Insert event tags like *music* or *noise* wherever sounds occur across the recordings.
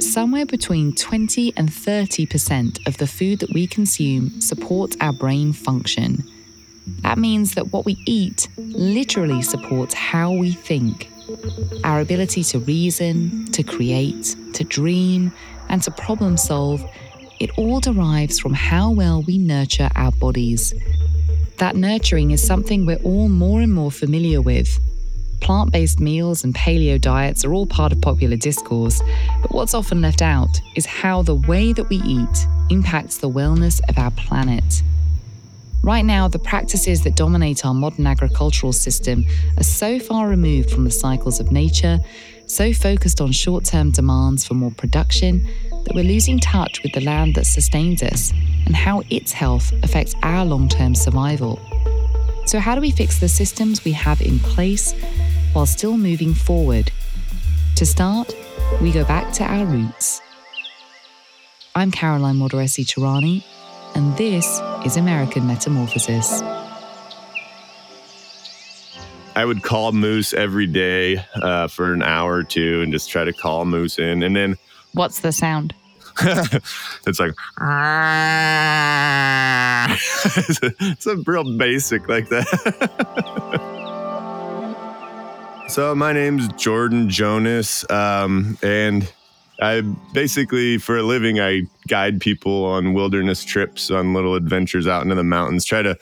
Somewhere between 20 and 30% of the food that we consume supports our brain function. That means that what we eat literally supports how we think. Our ability to reason, to create, to dream, and to problem solve, it all derives from how well we nurture our bodies. That nurturing is something we're all more and more familiar with. Plant based meals and paleo diets are all part of popular discourse, but what's often left out is how the way that we eat impacts the wellness of our planet. Right now, the practices that dominate our modern agricultural system are so far removed from the cycles of nature, so focused on short term demands for more production, that we're losing touch with the land that sustains us and how its health affects our long term survival. So, how do we fix the systems we have in place while still moving forward? To start, we go back to our roots. I'm Caroline Modarressi Tehrani, and this is American Metamorphosis. I would call moose every day uh, for an hour or two and just try to call moose in. And then What's the sound? *laughs* it's like, *laughs* it's a real basic like that. *laughs* so, my name's Jordan Jonas. Um, and I basically, for a living, I guide people on wilderness trips, on little adventures out into the mountains, try to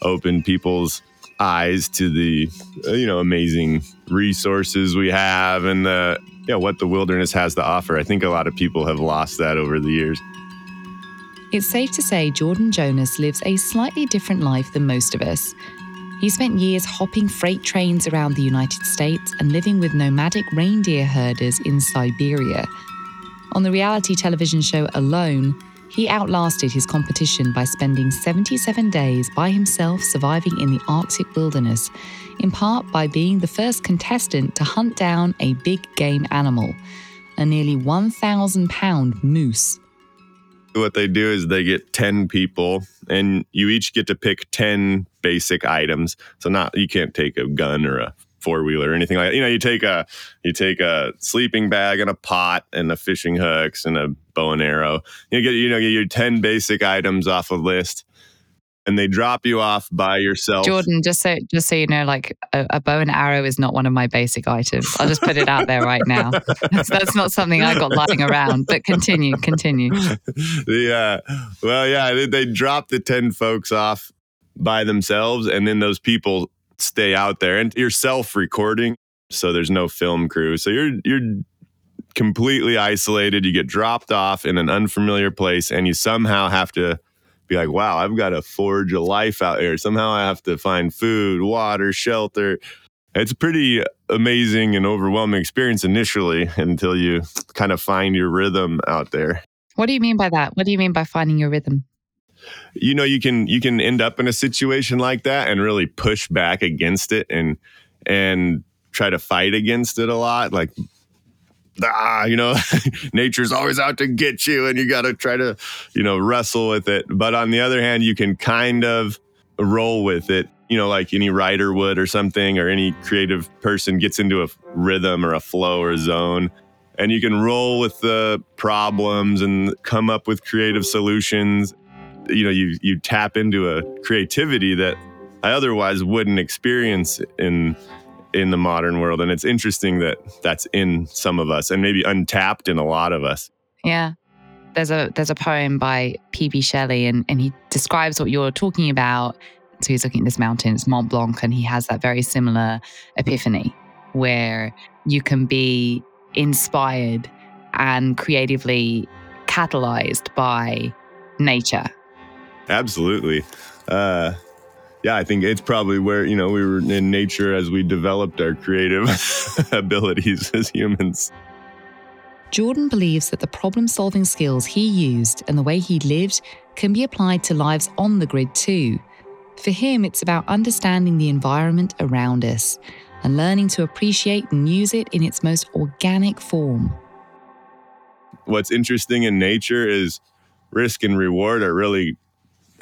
open people's eyes to the, uh, you know, amazing resources we have and the, yeah, what the wilderness has to offer. I think a lot of people have lost that over the years. It's safe to say Jordan Jonas lives a slightly different life than most of us. He spent years hopping freight trains around the United States and living with nomadic reindeer herders in Siberia. On the reality television show Alone, he outlasted his competition by spending 77 days by himself surviving in the Arctic wilderness, in part by being the first contestant to hunt down a big game animal, a nearly 1,000 pound moose. What they do is they get 10 people and you each get to pick 10 basic items. So not you can't take a gun or a four wheeler or anything like that. You know, you take a you take a sleeping bag and a pot and the fishing hooks and a bow and arrow. You get you know get your ten basic items off a list, and they drop you off by yourself. Jordan, just so just so you know, like a, a bow and arrow is not one of my basic items. I'll just put it out there right now. *laughs* That's, that's not something I got lying around. But continue, continue. *laughs* yeah, well, yeah, they, they drop the ten folks off by themselves, and then those people stay out there and you're self recording. So there's no film crew. So you're, you're completely isolated. You get dropped off in an unfamiliar place and you somehow have to be like, wow, I've got to forge a life out here. Somehow I have to find food, water, shelter. It's a pretty amazing and overwhelming experience initially until you kind of find your rhythm out there. What do you mean by that? What do you mean by finding your rhythm? You know you can you can end up in a situation like that and really push back against it and and try to fight against it a lot like ah you know *laughs* nature's always out to get you and you got to try to you know wrestle with it. But on the other hand you can kind of roll with it you know like any writer would or something or any creative person gets into a rhythm or a flow or a zone and you can roll with the problems and come up with creative solutions you know you you tap into a creativity that I otherwise wouldn't experience in in the modern world and it's interesting that that's in some of us and maybe untapped in a lot of us. Yeah. There's a there's a poem by P.B. Shelley and, and he describes what you're talking about. So he's looking at this mountain, it's Mont Blanc, and he has that very similar epiphany where you can be inspired and creatively catalyzed by nature Absolutely. Uh, yeah, I think it's probably where, you know, we were in nature as we developed our creative *laughs* abilities as humans. Jordan believes that the problem solving skills he used and the way he lived can be applied to lives on the grid too. For him, it's about understanding the environment around us and learning to appreciate and use it in its most organic form. What's interesting in nature is risk and reward are really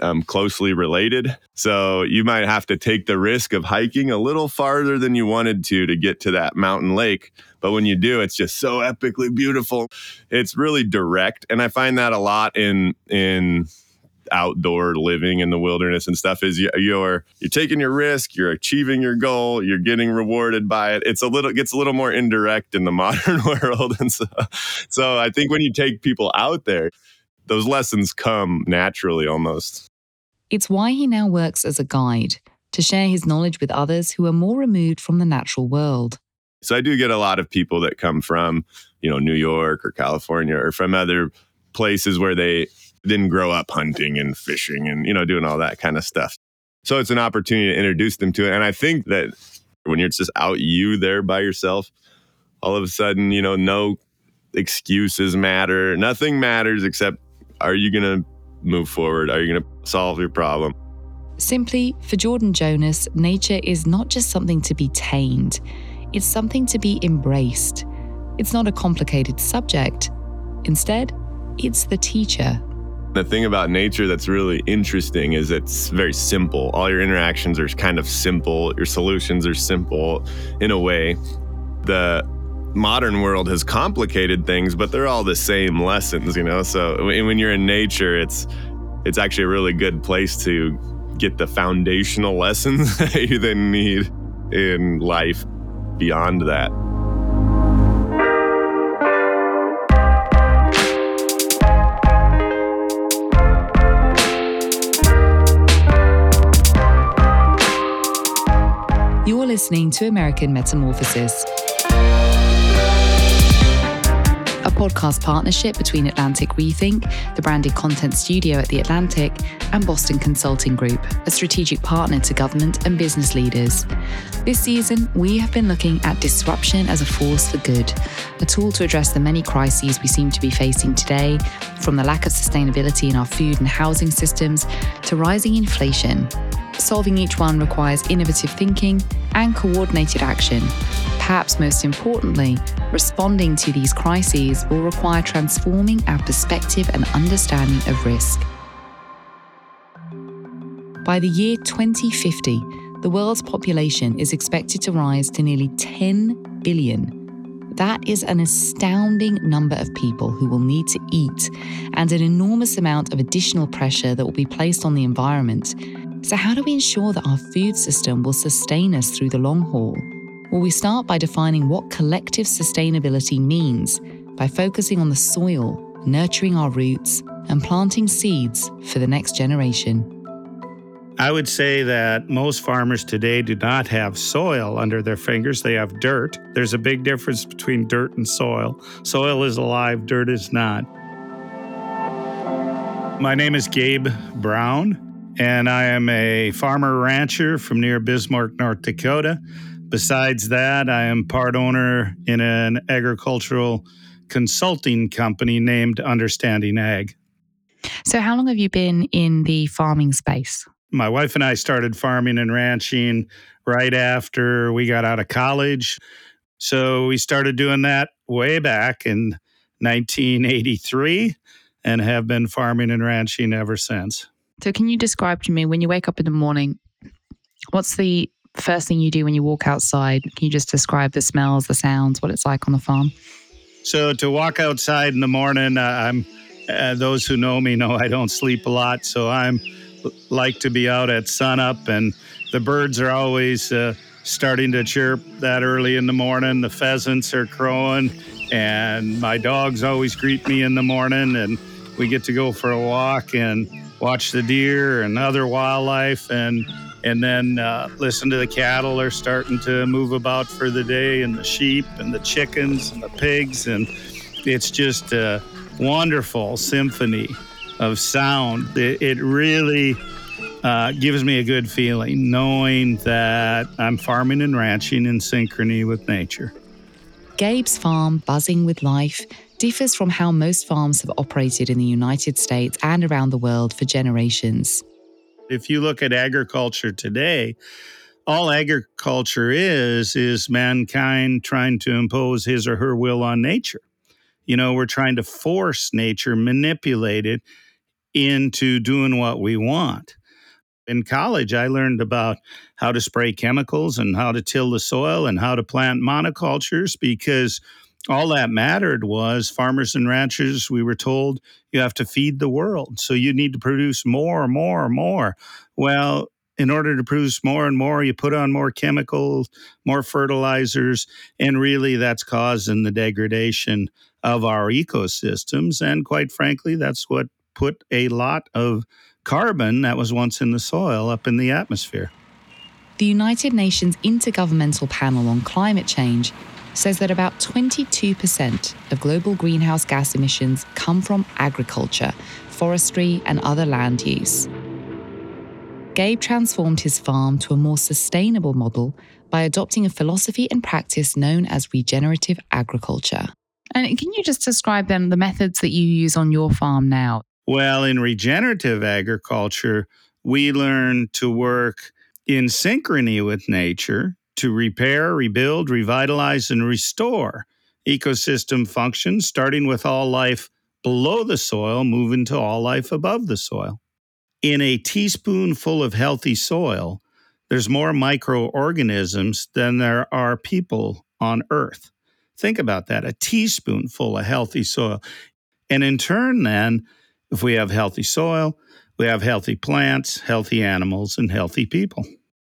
um, closely related. So you might have to take the risk of hiking a little farther than you wanted to to get to that mountain lake. But when you do, it's just so epically beautiful. It's really direct, and I find that a lot in in outdoor living in the wilderness and stuff is you, you're you're taking your risk you're achieving your goal you're getting rewarded by it it's a little gets a little more indirect in the *laughs* modern world and so so i think when you take people out there those lessons come naturally almost. It's why he now works as a guide to share his knowledge with others who are more removed from the natural world. So I do get a lot of people that come from, you know, New York or California or from other places where they didn't grow up hunting and fishing and, you know, doing all that kind of stuff. So it's an opportunity to introduce them to it. And I think that when you're just out you there by yourself, all of a sudden, you know, no excuses matter. Nothing matters except are you going to move forward? Are you going to solve your problem? Simply, for Jordan Jonas, nature is not just something to be tamed, it's something to be embraced. It's not a complicated subject. Instead, it's the teacher. The thing about nature that's really interesting is it's very simple. All your interactions are kind of simple, your solutions are simple in a way. The modern world has complicated things, but they're all the same lessons, you know. So when you're in nature, it's it's actually a really good place to get the foundational *laughs* lessons that you then need in life beyond that. You're listening to American Metamorphosis podcast partnership between Atlantic Rethink, the branded content studio at The Atlantic, and Boston Consulting Group, a strategic partner to government and business leaders. This season, we have been looking at disruption as a force for good, a tool to address the many crises we seem to be facing today, from the lack of sustainability in our food and housing systems to rising inflation. Solving each one requires innovative thinking and coordinated action perhaps most importantly, responding to these crises will require transforming our perspective and understanding of risk. By the year 2050, the world's population is expected to rise to nearly 10 billion. That is an astounding number of people who will need to eat and an enormous amount of additional pressure that will be placed on the environment. So, how do we ensure that our food system will sustain us through the long haul? Well, we start by defining what collective sustainability means by focusing on the soil, nurturing our roots, and planting seeds for the next generation. I would say that most farmers today do not have soil under their fingers. They have dirt. There's a big difference between dirt and soil. Soil is alive, dirt is not. My name is Gabe Brown, and I am a farmer rancher from near Bismarck, North Dakota. Besides that, I am part owner in an agricultural consulting company named Understanding Ag. So, how long have you been in the farming space? My wife and I started farming and ranching right after we got out of college. So, we started doing that way back in 1983 and have been farming and ranching ever since. So, can you describe to me when you wake up in the morning, what's the first thing you do when you walk outside? Can you just describe the smells, the sounds, what it's like on the farm? So to walk outside in the morning, uh, I'm uh, those who know me know *laughs* I don't sleep a lot, so I'm like to be out at sunup, and the birds are always uh, starting to chirp that early in the morning. The pheasants are crowing, and my dogs always greet me in the morning, and we get to go for a walk and watch the deer and other wildlife and and then uh, listen to the cattle are starting to move about for the day and the sheep and the chickens and the pigs. And it's just a wonderful symphony of sound. It, it really uh, gives me a good feeling knowing that i'm farming and ranching in synchrony with nature. Gabe's farm buzzing with life differs from how most farms have operated in the united states and around the world for generations if you look at agriculture today, all agriculture is is mankind trying to impose his or her will on nature. You know, we're trying to force nature, manipulate it into doing what we want. In college, I learned about how to spray chemicals and how to till the soil and how to plant monocultures because all that mattered was farmers and ranchers, we were told you have to feed the world. So you need to produce more, and more, and more. Well, in order to produce more and more, you put on more chemicals, more fertilizers, and really that's causing the degradation of our ecosystems. And quite frankly, that's what put a lot of carbon that was once in the soil up in the atmosphere. The United Nations Intergovernmental Panel on Climate Change says that about 22% of global greenhouse gas emissions come from agriculture, forestry, and other land use. Gabe transformed his farm to a more sustainable model by adopting a philosophy and practice known as regenerative agriculture. And can you just describe then the methods that you use on your farm now? Well, in regenerative agriculture, we learn to work in synchrony with nature to repair, rebuild, revitalize, and restore ecosystem functions, starting with all life below the soil, moving to all life above the soil. In a teaspoonful of healthy soil, there's more microorganisms than there are people on Earth. Think about that a teaspoonful of healthy soil. And in turn, then, if we have healthy soil, we have healthy plants, healthy animals, and healthy people.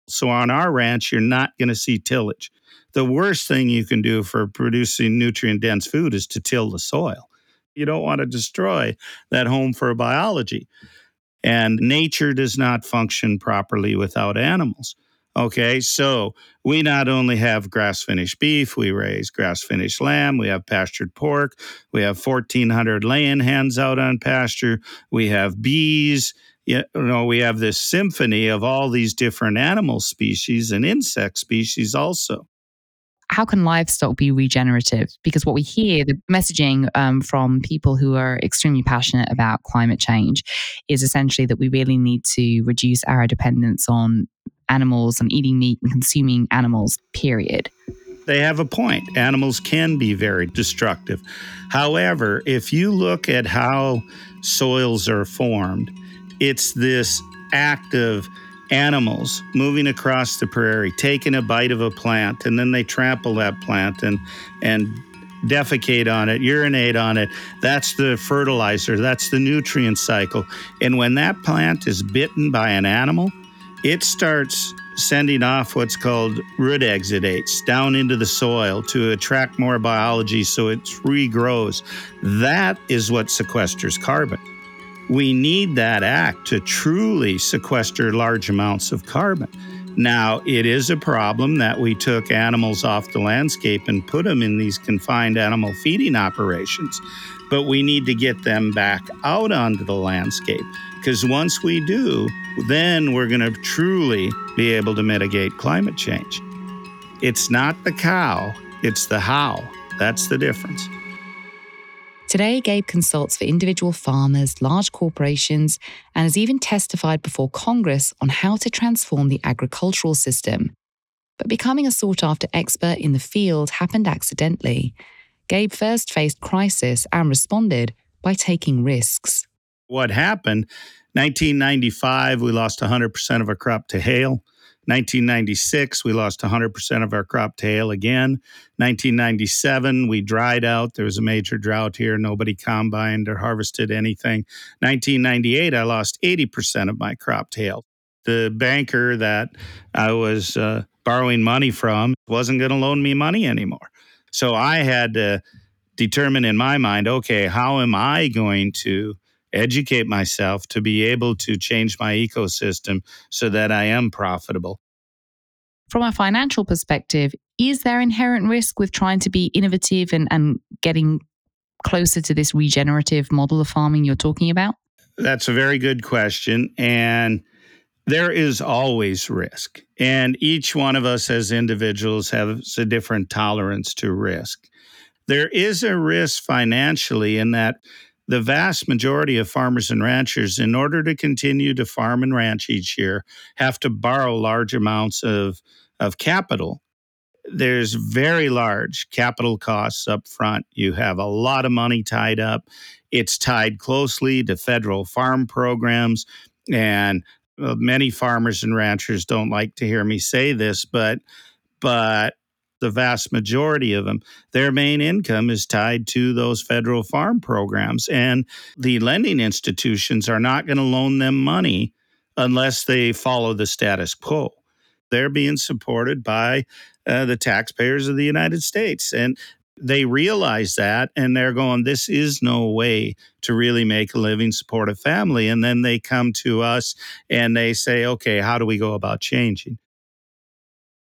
So on our ranch, you're not going to see tillage. The worst thing you can do for producing nutrient dense food is to till the soil. You don't want to destroy that home for biology. And nature does not function properly without animals. Okay, so we not only have grass finished beef, we raise grass finished lamb, we have pastured pork, we have 1,400 laying hens out on pasture, we have bees. You know, we have this symphony of all these different animal species and insect species also how can livestock be regenerative? Because what we hear, the messaging um, from people who are extremely passionate about climate change is essentially that we really need to reduce our dependence on animals and eating meat and consuming animals, period. They have a point. Animals can be very destructive. However, if you look at how soils are formed, it's this act of animals moving across the prairie, taking a bite of a plant, and then they trample that plant and and defecate on it, urinate on it. That's the fertilizer, that's the nutrient cycle. And when that plant is bitten by an animal, it starts sending off what's called root exudates down into the soil to attract more biology so it regrows. That is what sequesters carbon. We need that act to truly sequester large amounts of carbon. Now, it is a problem that we took animals off the landscape and put them in these confined animal feeding operations, but we need to get them back out onto the landscape because once we do, then we're going to truly be able to mitigate climate change. It's not the cow, it's the how. That's the difference. Today, Gabe consults for individual farmers, large corporations, and has even testified before Congress on how to transform the agricultural system. But becoming a sought after expert in the field happened accidentally. Gabe first faced crisis and responded by taking risks. What happened 1995, we lost 100% of our crop to hail. 1996, we lost 100% of our crop to hail again. 1997, we dried out. There was a major drought here. Nobody combined or harvested anything. 1998, I lost 80% of my crop to hail. The banker that I was uh, borrowing money from wasn't going to loan me money anymore. So I had to determine in my mind okay, how am I going to educate myself to be able to change my ecosystem so that I am profitable. From a financial perspective, is there inherent risk with trying to be innovative and, and getting closer to this regenerative model of farming you're talking about? That's a very good question. And there is always risk. And each one of us as individuals has a different tolerance to risk. There is a risk financially in that the vast majority of farmers and ranchers, in order to continue to farm and ranch each year, have to borrow large amounts of, of capital. there's very large capital costs up front. You have a lot of money tied up. It's tied closely to federal farm programs. And uh, many farmers and ranchers don't like to hear me say this, but but the vast majority of them, their main income is tied to those federal farm programs. And the lending institutions are not going to loan them money unless they follow the status quo. They're being supported by uh, the taxpayers of the United States. And they realize that and they're going, this is no way to really make a living, support a family. And then they come to us and they say, okay, how do we go about changing?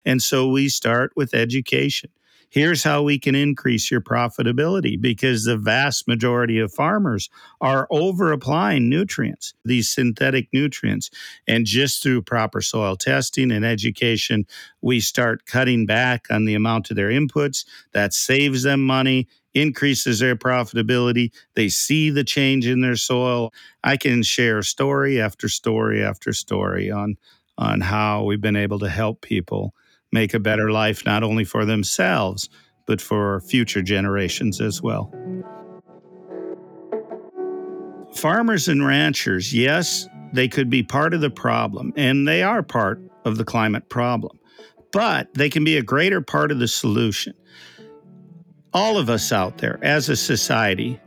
And so we start with education here's how we can increase your profitability because the vast majority of farmers are over applying nutrients, these synthetic nutrients. And just through proper soil testing and education, we start cutting back on the amount of their inputs. That saves them money, increases their profitability. They see the change in their soil. I can share story after story after story on on how we've been able to help people make a better life not only for themselves, but for future generations as well. Farmers and ranchers, yes, they could be part of the problem, and they are part of the climate problem, but they can be a greater part of the solution. All of us out there as a society,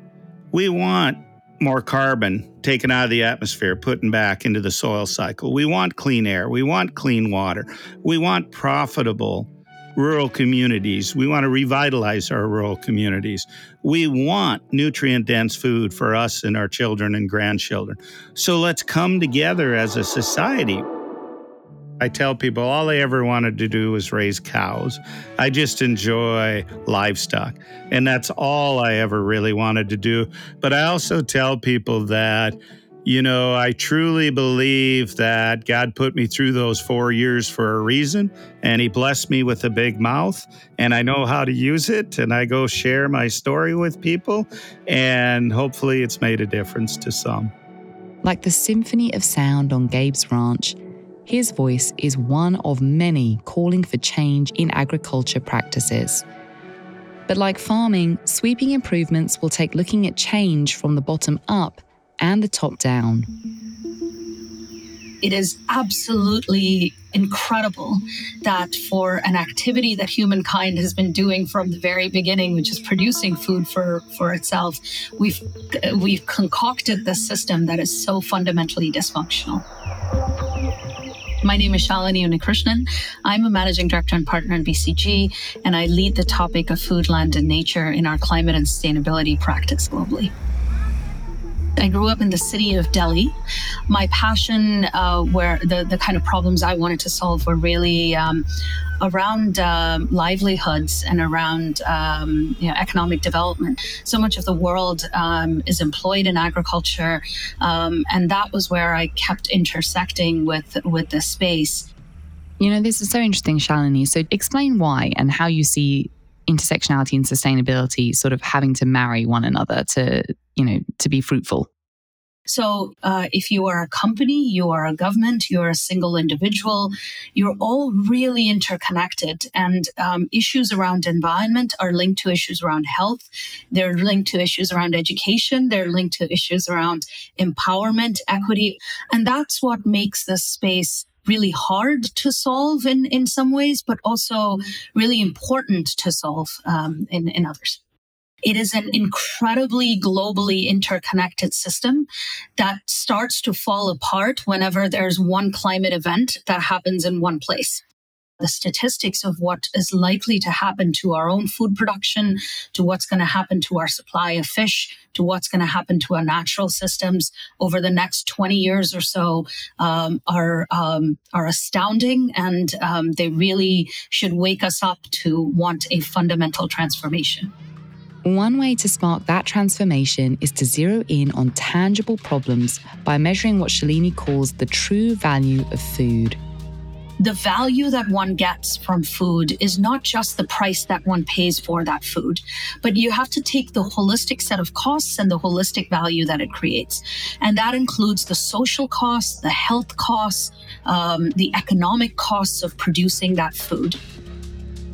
we want more carbon taken out of the atmosphere, putting back into the soil cycle. We want clean air. We want clean water. We want profitable rural communities. We want to revitalize our rural communities. We want nutrient dense food for us and our children and grandchildren. So let's come together as a society. I tell people all I ever wanted to do was raise cows. I just enjoy livestock. And that's all I ever really wanted to do. But I also tell people that, you know, I truly believe that God put me through those four years for a reason. And He blessed me with a big mouth. And I know how to use it. And I go share my story with people. And hopefully it's made a difference to some. Like the symphony of sound on Gabe's ranch his voice is one of many calling for change in agriculture practices. But like farming, sweeping improvements will take looking at change from the bottom up and the top down. It is absolutely incredible that for an activity that humankind has been doing from the very beginning, which is producing food for, for itself, we've we've concocted this system that is so fundamentally dysfunctional. My name is Shalini Unnikrishnan. I'm a managing director and partner in BCG, and I lead the topic of food, land, and nature in our climate and sustainability practice globally. I grew up in the city of Delhi. My passion, uh, where the, the kind of problems I wanted to solve were really um, around um, livelihoods and around um, you know, economic development. So much of the world um, is employed in agriculture, um, and that was where I kept intersecting with with this space. You know, this is so interesting, Shalini. So, explain why and how you see intersectionality and sustainability sort of having to marry one another to, you know, to be fruitful? So, uh, if you are a company, you are a government, you're a single individual, you're all really interconnected. And um, issues around environment are linked to issues around health. They're linked to issues around education. They're linked to issues around empowerment, equity. And that's what makes this space really hard to solve in, in some ways, but also really important to solve um, in, in others. It is an incredibly globally interconnected system that starts to fall apart whenever there's one climate event that happens in one place the statistics of what is likely to happen to our own food production, to what's going to happen to our supply of fish, to what's going to happen to our natural systems over the next 20 years or so um, are um, are astounding, and um, they really should wake us up to want a fundamental transformation. One way to spark that transformation is to zero in on tangible problems by measuring what Shalini calls the true value of food the value that one gets from food is not just the price that one pays for that food, but you have to take the holistic set of costs and the holistic value that it creates. And that includes the social costs, the health costs, um, the economic costs of producing that food.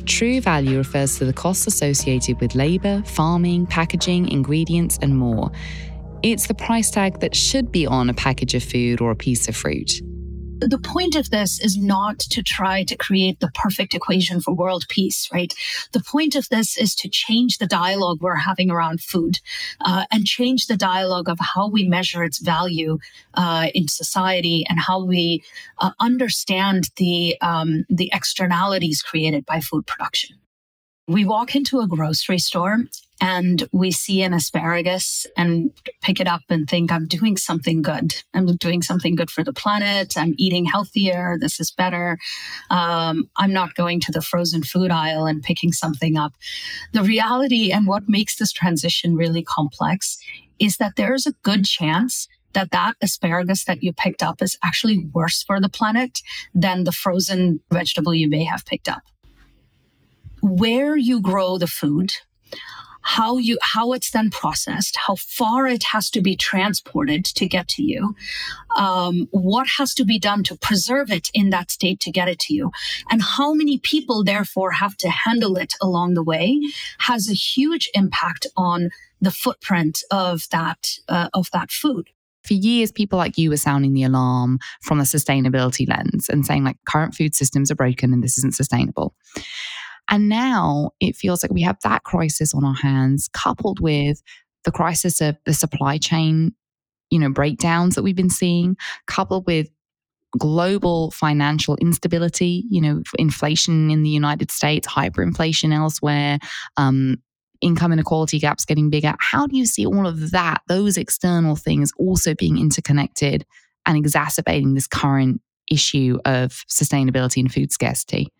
True value refers to the costs associated with labour, farming, packaging, ingredients, and more. It's the price tag that should be on a package of food or a piece of fruit the point of this is not to try to create the perfect equation for world peace, right? The point of this is to change the dialogue we're having around food uh, and change the dialogue of how we measure its value uh, in society and how we uh, understand the um, the externalities created by food production. We walk into a grocery store and we see an asparagus and pick it up and think, I'm doing something good. I'm doing something good for the planet. I'm eating healthier. This is better. Um, I'm not going to the frozen food aisle and picking something up. The reality and what makes this transition really complex is that there is a good chance that that asparagus that you picked up is actually worse for the planet than the frozen vegetable you may have picked up. Where you grow the food, how you how it's then processed, how far it has to be transported to get to you, um, what has to be done to preserve it in that state to get it to you, and how many people therefore have to handle it along the way has a huge impact on the footprint of that uh, of that food for years, people like you were sounding the alarm from a sustainability lens and saying, like, current food systems are broken and this isn't sustainable. And now it feels like we have that crisis on our hands, coupled with the crisis of the supply chain, you know, breakdowns that we've been seeing, coupled with global financial instability, you know, inflation in the United States, hyperinflation elsewhere, um, income inequality gaps getting bigger. How do you see all of that, those external things also being interconnected and exacerbating this current issue of sustainability and food scarcity?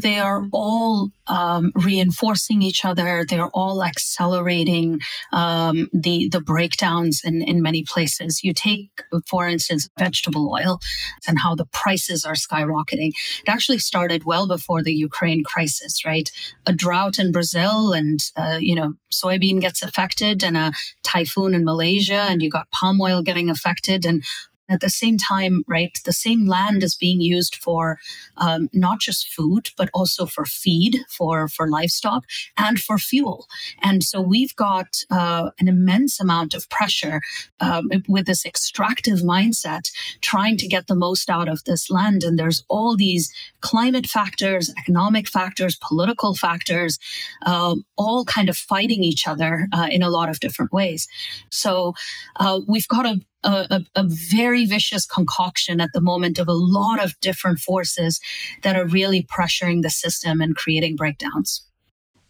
They are all um, reinforcing each other. They're all accelerating um, the the breakdowns in in many places. You take, for instance, vegetable oil and how the prices are skyrocketing. It actually started well before the Ukraine crisis, right? A drought in Brazil, and uh, you know, soybean gets affected, and a typhoon in Malaysia, and you got palm oil getting affected, and at the same time, right, the same land is being used for um, not just food, but also for feed for, for livestock and for fuel. And so we've got uh, an immense amount of pressure um, with this extractive mindset trying to get the most out of this land. And there's all these climate factors, economic factors, political factors, um, all kind of fighting each other uh, in a lot of different ways. So uh, we've got a a, a, very vicious concoction at the moment of a lot of different forces that are really pressuring the system and creating breakdowns.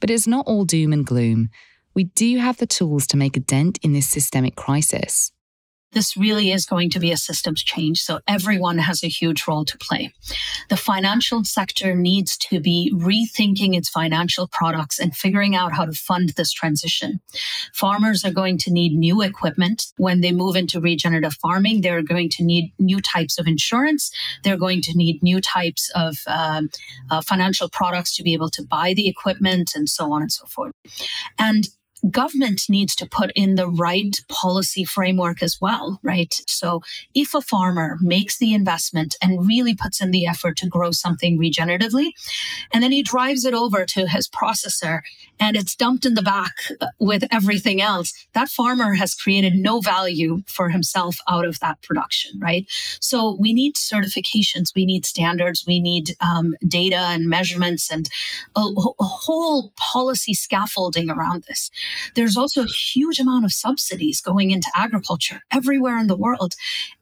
But it's not all doom and gloom. We do have the tools to make a dent in this systemic crisis this really is going to be a systems change. So everyone has a huge role to play. The financial sector needs to be rethinking its financial products and figuring out how to fund this transition. Farmers are going to need new equipment when they move into regenerative farming. They're going to need new types of insurance. They're going to need new types of um, uh, financial products to be able to buy the equipment and so on and so forth. And government needs to put in the right policy framework as well, right? So if a farmer makes the investment and really puts in the effort to grow something regeneratively, and then he drives it over to his processor and it's dumped in the back with everything else, that farmer has created no value for himself out of that production, right? So we need certifications, we need standards, we need um, data and measurements and a, a whole policy scaffolding around this. There's also a huge amount of subsidies going into agriculture everywhere in the world.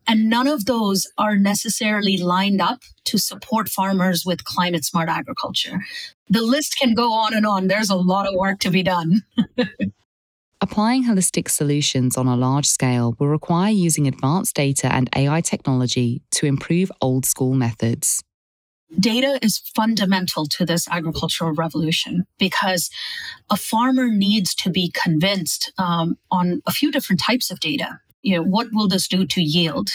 And none of those are necessarily lined up to support farmers with climate smart agriculture. The list can go on and on. There's a lot of work to be done. *laughs* Applying holistic solutions on a large scale will require using advanced data and AI technology to improve old school methods data is fundamental to this agricultural revolution because a farmer needs to be convinced um, on a few different types of data. You know what will this do to yield?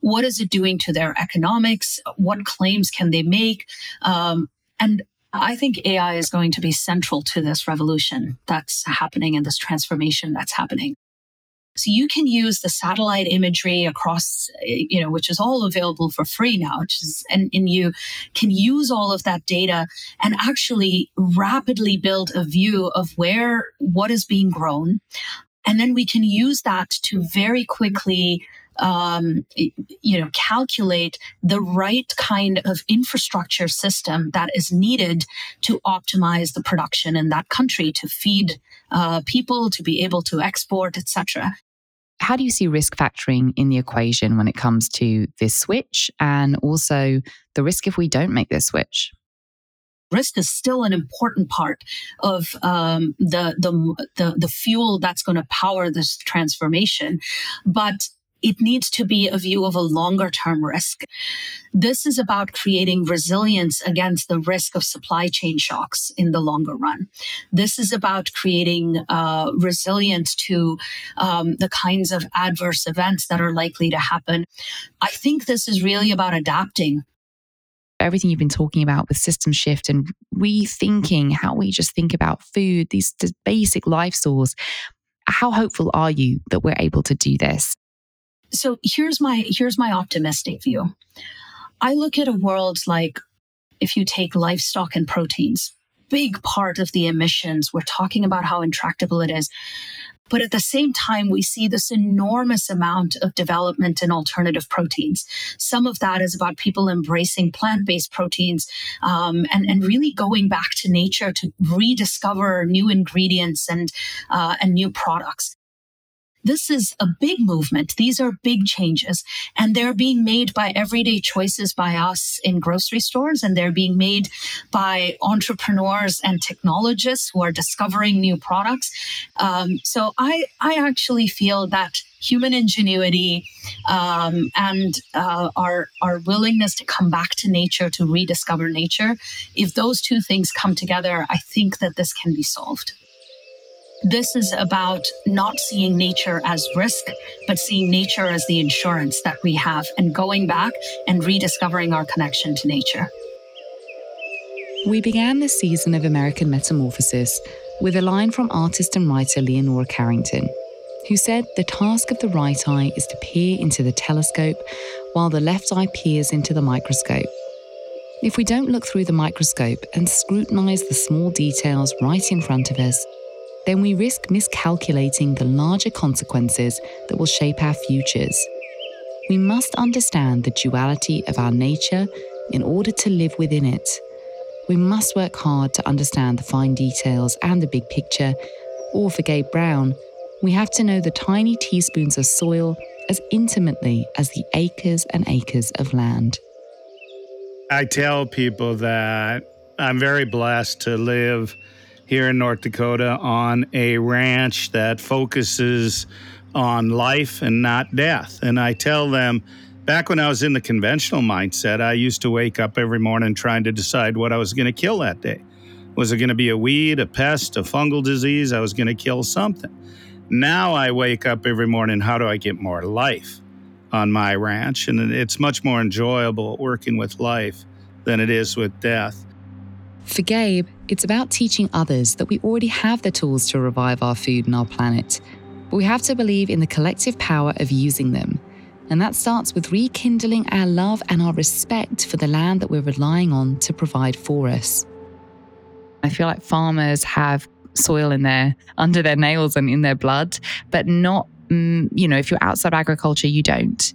What is it doing to their economics? What claims can they make? Um, and I think AI is going to be central to this revolution that's happening and this transformation that's happening. So you can use the satellite imagery across, eh, you know, which is all available for free now, which is, and, and you can use all of that data and actually rapidly build a view of where, what is being grown. And then we can use that to very quickly um, you know, calculate the right kind of infrastructure system that is needed to optimize the production in that country to feed uh, people, to be able to export, etc. How do you see risk factoring in the equation when it comes to this switch and also the risk if we don't make this switch? risk is still an important part of um, the, the, the the fuel that's going to power this transformation, but it needs to be a view of a longer term risk. This is about creating resilience against the risk of supply chain shocks in the longer run. This is about creating uh, resilience to um, the kinds of adverse events that are likely to happen. I think this is really about adapting everything you've been talking about with system shift and rethinking how we just think about food, these basic life source. How hopeful are you that we're able to do this? So here's my here's my optimistic view. I look at a world like if you take livestock and proteins, big part of the emissions, we're talking about how intractable it is. But at the same time, we see this enormous amount of development in alternative proteins. Some of that is about people embracing plant based proteins um, and, and really going back to nature to rediscover new ingredients and, uh, and new products. This is a big movement. These are big changes and they're being made by everyday choices by us in grocery stores and they're being made by entrepreneurs and technologists who are discovering new products. Um, so I, I actually feel that human ingenuity um, and uh, our our willingness to come back to nature to rediscover nature if those two things come together i think that this can be solved this is about not seeing nature as risk, but seeing nature as the insurance that we have and going back and rediscovering our connection to nature. We began this season of American Metamorphosis with a line from artist and writer Leonora Carrington, who said the task of the right eye is to peer into the telescope while the left eye peers into the microscope. If we don't look through the microscope and scrutinize the small details right in front of us, then we risk miscalculating the larger consequences that will shape our futures. We must understand the duality of our nature in order to live within it. We must work hard to understand the fine details and the big picture, or for Gabe Brown, we have to know the tiny teaspoons of soil as intimately as the acres and acres of land. I tell people that I'm very blessed to live here in North Dakota on a ranch that focuses on life and not death. And I tell them, back when I was in the conventional mindset, I used to wake up every morning trying to decide what I was going to kill that day. Was it going to be a weed, a pest, a fungal disease? I was going to kill something. Now I wake up every morning, how do I get more life on my ranch? And it's much more enjoyable working with life than it is with death. For Gabe, it's about teaching others that we already have the tools to revive our food and our planet, but we have to believe in the collective power of using them. And that starts with rekindling our love and our respect for the land that we're relying on to provide for us. I feel like farmers have soil in their under their nails and in their blood, but not mm, you know, if you're outside agriculture, you don't.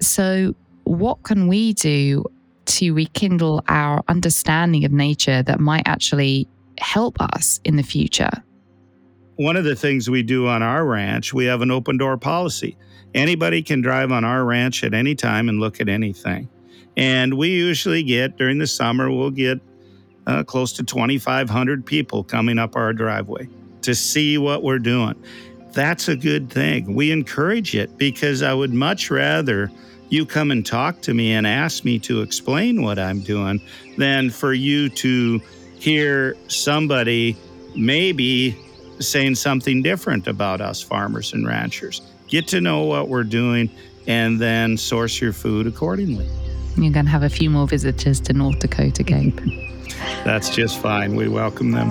So, what can we do to rekindle our understanding of nature that might actually help us in the future? One of the things we do on our ranch, we have an open door policy. Anybody can drive on our ranch at any time and look at anything. And we usually get during the summer, we'll get uh, close to 2,500 people coming up our driveway to see what we're doing. That's a good thing. We encourage it because I would much rather you come and talk to me and ask me to explain what I'm doing than for you to hear somebody maybe saying something different about us farmers and ranchers. Get to know what we're doing and then source your food accordingly. You're going to have a few more visitors to North Dakota, Gabe. That's just fine. We welcome them.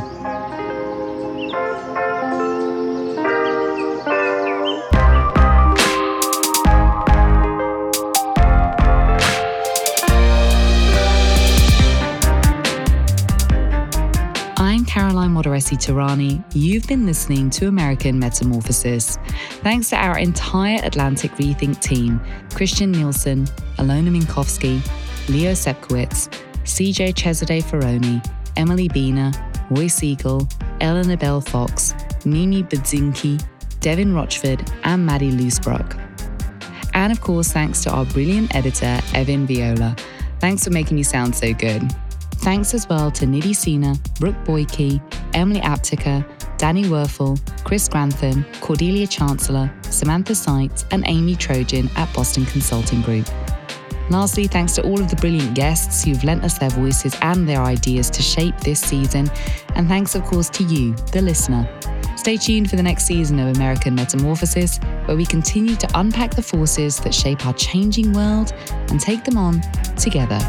Yossi Tehrani. You've been listening to American Metamorphosis. Thanks to our entire Atlantic Rethink team Christian Nielsen, Alona Minkowski, Leo Sepkowitz, CJ Cesare Ferroni, Emily Bina, Roy Siegel, Eleanor Bell Fox, Mimi Budzinski, Devin Rochford, and Maddie Loosebrook. And of course, thanks to our brilliant editor, Evan Viola. Thanks for making me sound so good. Thanks as well to Nidhi Sina, Brooke Boyke, Emily Aptica, Danny Werfel, Chris Grantham, Cordelia Chancellor, Samantha Seitz, and Amy Trojan at Boston Consulting Group. Lastly, thanks to all of the brilliant guests who've lent us their voices and their ideas to shape this season. And thanks, of course, to you, the listener. Stay tuned for the next season of American Metamorphosis, where we continue to unpack the forces that shape our changing world and take them on together.